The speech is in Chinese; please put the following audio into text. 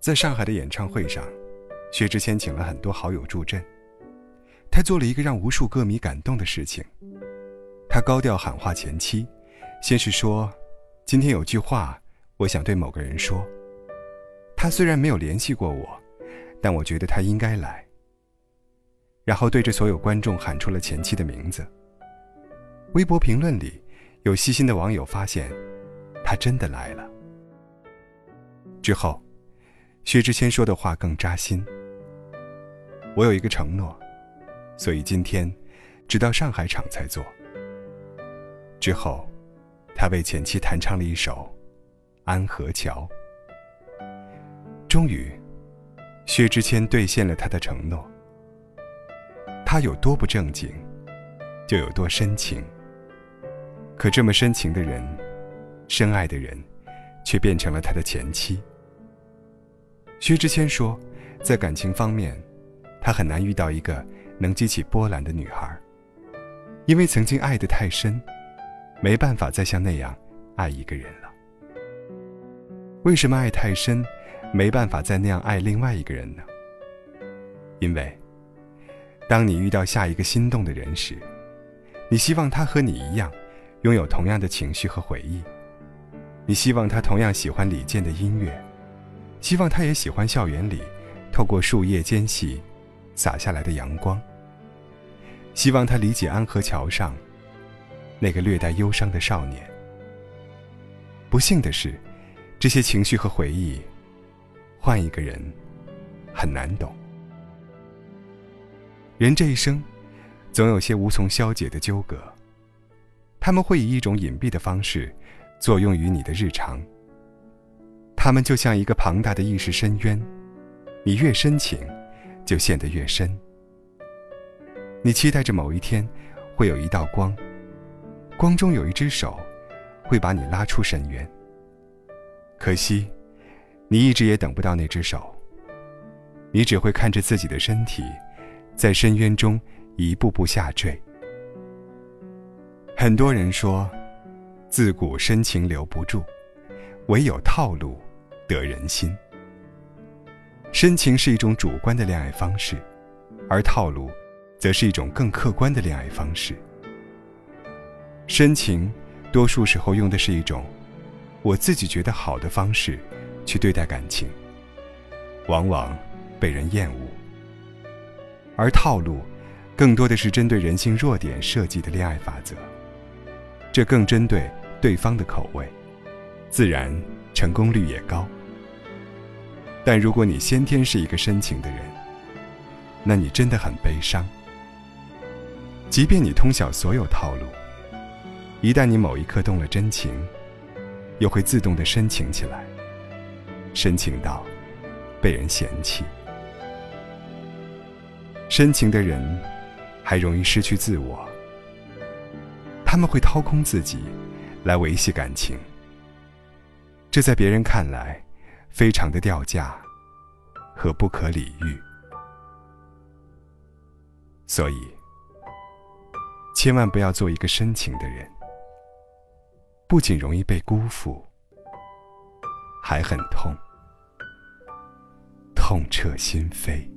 在上海的演唱会上，薛之谦请了很多好友助阵。他做了一个让无数歌迷感动的事情。他高调喊话前妻，先是说：“今天有句话，我想对某个人说。他虽然没有联系过我，但我觉得他应该来。”然后对着所有观众喊出了前妻的名字。微博评论里，有细心的网友发现，他真的来了。之后。薛之谦说的话更扎心。我有一个承诺，所以今天直到上海场才做。之后，他为前妻弹唱了一首《安河桥》。终于，薛之谦兑现了他的承诺。他有多不正经，就有多深情。可这么深情的人，深爱的人，却变成了他的前妻。薛之谦说，在感情方面，他很难遇到一个能激起波澜的女孩，因为曾经爱得太深，没办法再像那样爱一个人了。为什么爱太深，没办法再那样爱另外一个人呢？因为，当你遇到下一个心动的人时，你希望他和你一样，拥有同样的情绪和回忆，你希望他同样喜欢李健的音乐。希望他也喜欢校园里透过树叶间隙洒下来的阳光。希望他理解安河桥上那个略带忧伤的少年。不幸的是，这些情绪和回忆，换一个人很难懂。人这一生，总有些无从消解的纠葛，他们会以一种隐蔽的方式作用于你的日常。他们就像一个庞大的意识深渊，你越深情，就陷得越深。你期待着某一天，会有一道光，光中有一只手，会把你拉出深渊。可惜，你一直也等不到那只手。你只会看着自己的身体，在深渊中一步步下坠。很多人说，自古深情留不住，唯有套路。得人心。深情是一种主观的恋爱方式，而套路，则是一种更客观的恋爱方式。深情，多数时候用的是一种我自己觉得好的方式去对待感情，往往被人厌恶；而套路，更多的是针对人性弱点设计的恋爱法则，这更针对对方的口味，自然成功率也高。但如果你先天是一个深情的人，那你真的很悲伤。即便你通晓所有套路，一旦你某一刻动了真情，又会自动的深情起来，深情到被人嫌弃。深情的人还容易失去自我，他们会掏空自己来维系感情，这在别人看来。非常的掉价和不可理喻，所以千万不要做一个深情的人，不仅容易被辜负，还很痛，痛彻心扉。